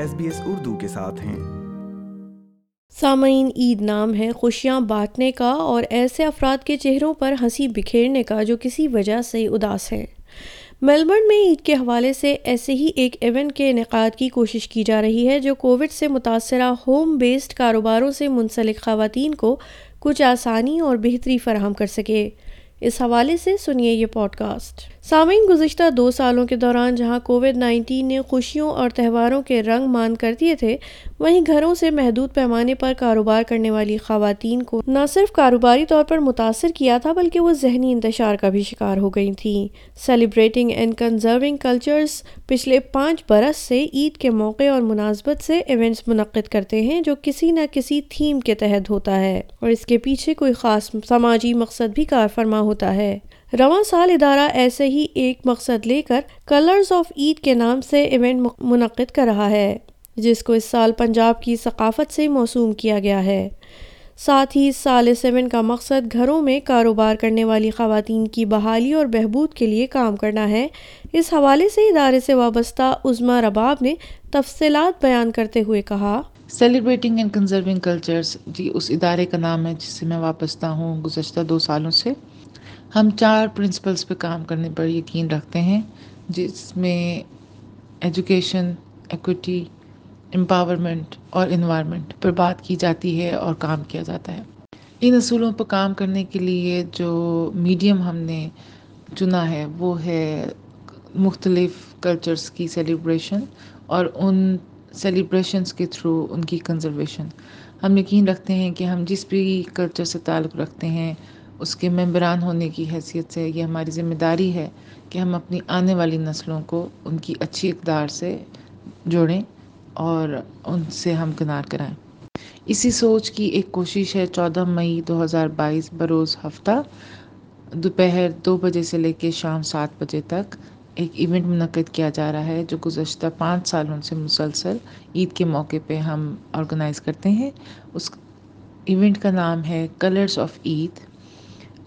S B S Urdu کے ساتھ ہیں۔ سامعین، عید نام ہے۔ خوشیاں بانٹنے کا اور ایسے افراد کے چہروں پر ہنسی بکھیرنے کا جو کسی وجہ سے اداس ہے۔ میلبرن میں عید کے حوالے سے ایسے ہی ایک ایونٹ کے انعقاد کی کوشش کی جا رہی ہے، جو کووڈ سے متاثرہ ہوم بیسڈ کاروباروں سے منسلک خواتین کو کچھ آسانی اور بہتری فراہم کر سکے۔ اس حوالے سے سنیے یہ پوڈ کاسٹ۔ سامعین گزشتہ دو سالوں کے دوران جہاں کووڈ نائنٹین نے خوشیوں اور تہواروں کے رنگ مان کر دیے تھے، وہیں گھروں سے محدود پیمانے پر کاروبار کرنے والی خواتین کو نہ صرف کاروباری طور پر متاثر کیا تھا، بلکہ وہ ذہنی انتشار کا بھی شکار ہو گئی تھیں۔ سیلیبریٹنگ اینڈ کنزرونگ کلچرز پچھلے پانچ برس سے عید کے موقع اور مناسبت سے ایونٹس منعقد کرتے ہیں، جو کسی نہ کسی تھیم کے تحت ہوتا ہے، اور اس کے پیچھے کوئی خاص سماجی مقصد بھی کار فرما ہوتا ہے۔ رواں سال ادارہ ایسے ہی ایک مقصد لے کر کلرز آف عید کے نام سے ایونٹ منعقد کر رہا ہے، جس کو اس سال پنجاب کی ثقافت سے موسوم کیا گیا ہے۔ ساتھ ہی اس سال اس ایونٹ کا مقصد گھروں میں کاروبار کرنے والی خواتین کی بحالی اور بہبود کے لیے کام کرنا ہے۔ اس حوالے سے ادارے سے وابستہ عظما رباب نے تفصیلات بیان کرتے ہوئے کہا۔ سیلیبریٹنگ اینڈ کنزرونگ کلچرز جی اس ادارے کا نام ہے جس سے میں وابستہ ہوں گزشتہ دو سالوں سے۔ ہم چار پرنسپلس پہ کام کرنے پر یقین رکھتے ہیں، جس میں ایجوکیشن، ایکوٹی، امپاورمنٹ اور انوائرمنٹ پر بات کی جاتی ہے اور کام کیا جاتا ہے۔ ان اصولوں پر کام کرنے کے لیے جو میڈیم ہم نے چنا ہے، وہ ہے مختلف کلچرس کی سیلیبریشن اور ان سیلیبریشنس کے تھرو ان کی کنزرویشن ہم یقین رکھتے ہیں کہ ہم جس بھی کلچر سے تعلق رکھتے ہیں اس کے ممبران ہونے کی حیثیت سے یہ ہماری ذمہ داری ہے کہ ہم اپنی آنے والی نسلوں کو ان کی اچھی اقدار سے جوڑیں اور ان سے ہم کنار کرائیں۔ اسی سوچ کی ایک کوشش ہے چودہ مئی دو ہزار بائیس بروز ہفتہ، دوپہر دو بجے سے لے کے شام سات بجے تک ایک ایونٹ منعقد کیا جا رہا ہے جو گزشتہ پانچ سالوں سے مسلسل عید کے موقع پہ ہم آرگنائز کرتے ہیں۔ اس ایونٹ کا نام ہے کلرس آف عید۔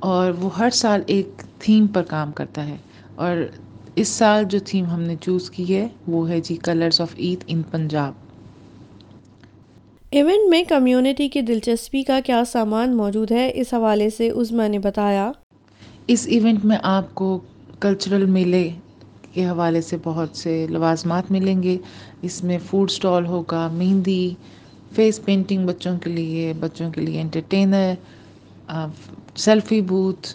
اور وہ ہر سال ایک تھیم پر کام کرتا ہے اور اس سال جو تھیم ہم نے چوز کی ہے وہ ہے جی colours of Eid in Punjab. Event میں کمیونٹی کی دلچسپی کا کیا سامان موجود ہے اس حوالے سے عظما نے بتایا۔ اس ایونٹ میں آپ کو کلچرل میلے کے حوالے سے بہت سے لوازمات ملیں گے۔ اس میں فوڈ اسٹال ہوگا مہندی فیس پینٹنگ بچوں کے لیے بچوں کے لیے انٹرٹینر سیلفی بوتھ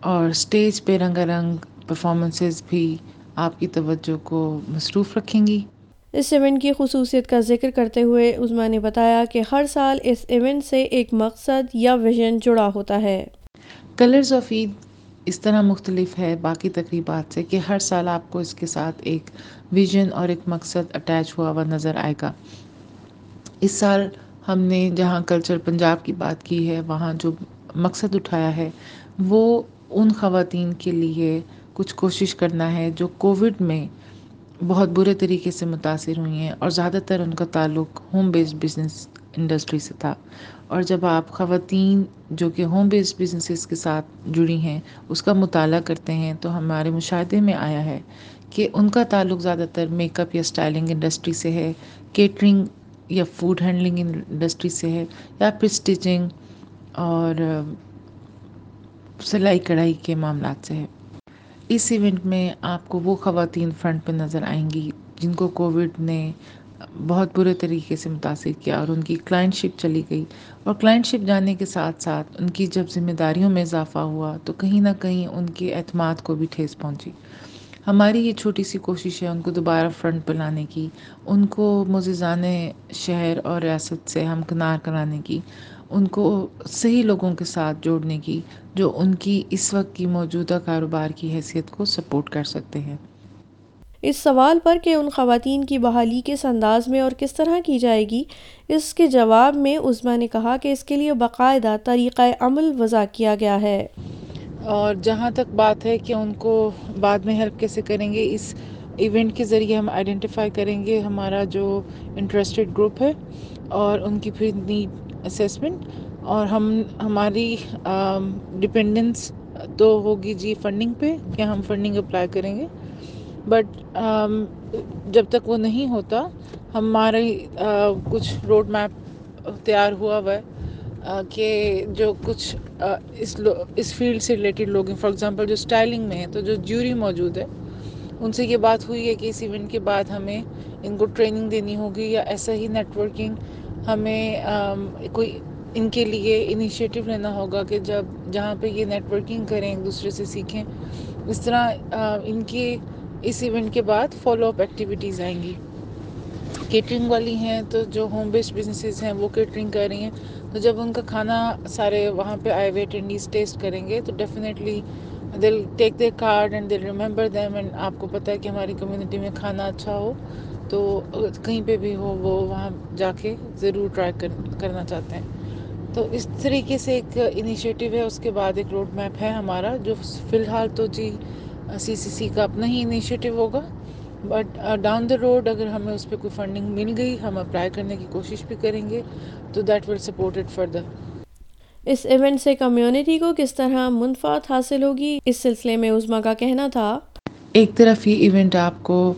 اور اسٹیج پہ رنگا رنگ پرفارمنسز بھی آپ کی توجہ کو مصروف رکھیں گی۔ اس ایونٹ کی خصوصیت کا ذکر کرتے ہوئے عظما نے بتایا کہ ہر سال اس ایونٹ سے ایک مقصد یا ویژن جڑا ہوتا ہے۔ کلرز آف عید اس طرح مختلف ہے باقی تقریبات سے کہ ہر سال آپ کو اس کے ساتھ ایک ویژن اور ایک مقصد اٹیچ ہوا ہوا نظر آئے گا۔ اس سال ہم نے جہاں کلچر پنجاب کی بات کی ہے وہاں جو مقصد اٹھایا ہے، وہ ان خواتین کے لیے کچھ کوشش کرنا ہے جو کووڈ میں بہت برے طریقے سے متاثر ہوئی ہیں اور زیادہ تر ان کا تعلق ہوم بیسڈ بزنس انڈسٹری سے تھا۔ اور جب آپ خواتین جو کہ ہوم بیسڈ بزنسز کے ساتھ جڑی ہیں، اس کا مطالعہ کرتے ہیں تو ہمارے مشاہدے میں آیا ہے کہ ان کا تعلق زیادہ تر میک اپ یا اسٹائلنگ انڈسٹری سے ہے کیٹرنگ یا فوڈ ہینڈلنگ انڈسٹری سے ہے یا پھر اسٹیچنگ اور سلائی کڑھائی کے معاملات سے۔ ہے اس ایونٹ میں آپ کو وہ خواتین فرنٹ پہ نظر آئیں گی جن کو کووڈ نے بہت برے طریقے سے متاثر کیا اور ان کی کلائنٹ شپ چلی گئی۔ اور کلائنٹ شپ جانے کے ساتھ ساتھ ان کی جب ذمہ داریوں میں اضافہ ہوا تو کہیں نہ کہیں ان کے اعتماد کو بھی ٹھیس پہنچی۔ ہماری یہ چھوٹی سی کوشش ہے ان کو دوبارہ فرنٹ پہ لانے کی، ان کو مززان شہر اور ریاست سے ہمکنار کرانے کی۔ ان کو صحیح لوگوں کے ساتھ جوڑنے کی جو ان کی اس وقت کی موجودہ کاروبار کی حیثیت کو سپورٹ کر سکتے ہیں۔ اس سوال پر کہ ان خواتین کی بحالی کس انداز میں اور کس طرح کی جائے گی اس کے جواب میں عظما نے کہا کہ اس کے لیے باقاعدہ طریقہ عمل وضع کیا گیا ہے۔ اور جہاں تک بات ہے کہ ان کو بعد میں ہیلپ کیسے کریں گے اس ایونٹ کے ذریعے ہم آئیڈینٹیفائی کریں گے ہمارا جو انٹرسٹڈ گروپ ہے اور ان کی پھر نیڈ اسیسمنٹ اور ہم ہماری ڈپینڈنس تو ہوگی جی فنڈنگ پہ کہ ہم فنڈنگ اپلائی کریں گے۔ بٹ جب تک وہ نہیں ہوتا، ہمارے کچھ روڈ میپ تیار ہوا ہوا ہے کہ جو کچھ اس اس فیلڈ سے ریلیٹڈ لوگ ہیں۔ فار ایگزامپل جو اسٹائلنگ میں ہیں، تو جو جیوری موجود ہے، ان سے یہ بات ہوئی ہے کہ اس ایونٹ کے بعد ہمیں ان کو ٹریننگ دینی ہوگی یا ایسا ہی نیٹورکنگ ہمیں کوئی ان کے لیے انیشیٹو لینا ہوگا کہ جب جہاں پہ یہ نیٹورکنگ کریں ایک دوسرے سے سیکھیں، اس طرح ان کے، اس ایونٹ کے بعد فالو اپ ایکٹیویٹیز آئیں گی۔ کیٹرنگ والی ہیں تو جو ہوم بیسڈ بزنسز ہیں، وہ کیٹرنگ کر رہی ہیں۔ تو جب ان کا کھانا سارے وہاں پہ آئے ہوئے اٹینڈیز ٹیسٹ کریں گے، تو definitely they'll take the card and they'll remember them and آپ کو پتہ ہے کہ ہماری کمیونٹی میں کھانا اچھا ہو۔ تو کہیں پہ بھی ہو وہ وہاں جا کے ضرور ٹرائی کرنا چاہتے ہیں۔ تو اس طریقے سے ایک انیشیٹو ہے اس کے بعد ایک روڈ میپ ہے ہمارا جو فی الحال تو جی سی سی سی کا اپنا ہی انیشیٹو ہوگا۔ بٹ ڈاؤن دا روڈ اگر ہمیں اس پہ کوئی فنڈنگ مل گئی ہم اپلائی کرنے کی کوشش بھی کریں گے تو that will support it further us event سے کمیونٹی کو کس طرح منفعت حاصل ہوگی؟ اس سلسلے میں عظما کا کہنا تھا۔ ایک طرف یہ ایونٹ آپ کو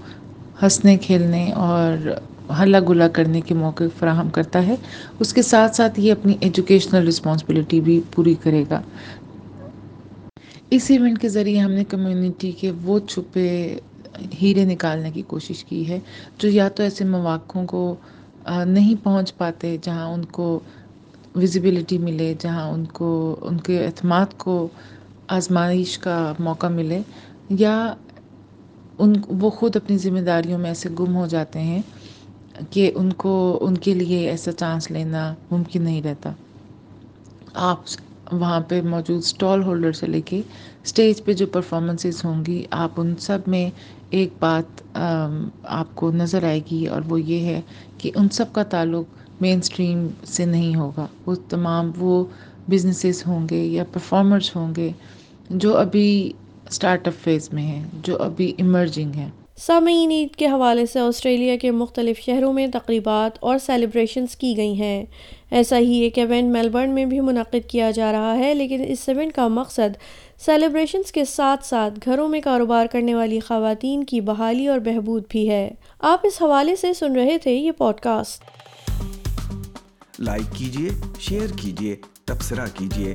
ہنسنے، کھیلنے اور ہلا گلا کرنے کے موقع فراہم کرتا ہے۔ اس کے ساتھ ساتھ یہ اپنی ایجوکیشنل رسپانسبلٹی بھی پوری کرے گا۔ اس ایونٹ کے ذریعے ہم نے کمیونٹی کے وہ چھپے ہیرے نکالنے کی کوشش کی ہے، جو یا تو ایسے مواقعوں کو نہیں پہنچ پاتے جہاں ان کو ویزیبلٹی ملے، جہاں ان کو، ان کے اعتماد کو آزمائش کا موقع ملے، یا ان وہ خود اپنی ذمہ داریوں میں ایسے گم ہو جاتے ہیں کہ ان کو ان کے لیے ایسا چانس لینا ممکن نہیں رہتا۔ آپ وہاں پہ موجود اسٹال ہولڈر سے لے کے اسٹیج پہ جو پرفارمنسز ہوں گی، آپ ان سب میں ایک بات آپ کو نظر آئے گی اور وہ یہ ہے کہ ان سب کا تعلق مین اسٹریم سے نہیں ہوگا۔ وہ تمام وہ بزنسز ہوں گے یا پرفارمرس ہوں گے جو ابھی اسٹارٹ اپ فیز میں ہیں جو ابھی ایمرجنگ ہیں۔ سامعین عید کے حوالے سے آسٹریلیا کے مختلف شہروں میں تقریبات اور سیلیبریشنز کی گئی ہیں۔ ایسا ہی ایک ایونٹ میلبرن میں بھی منعقد کیا جا رہا ہے لیکن اس ایونٹ کا مقصد سیلیبریشنز کے ساتھ ساتھ گھروں میں کاروبار کرنے والی خواتین کی بحالی اور بہبود بھی ہے۔ آپ اس حوالے سے سن رہے تھے یہ پوڈ کاسٹ لائک کیجیے شیئر کیجیے تبصرہ کیجیے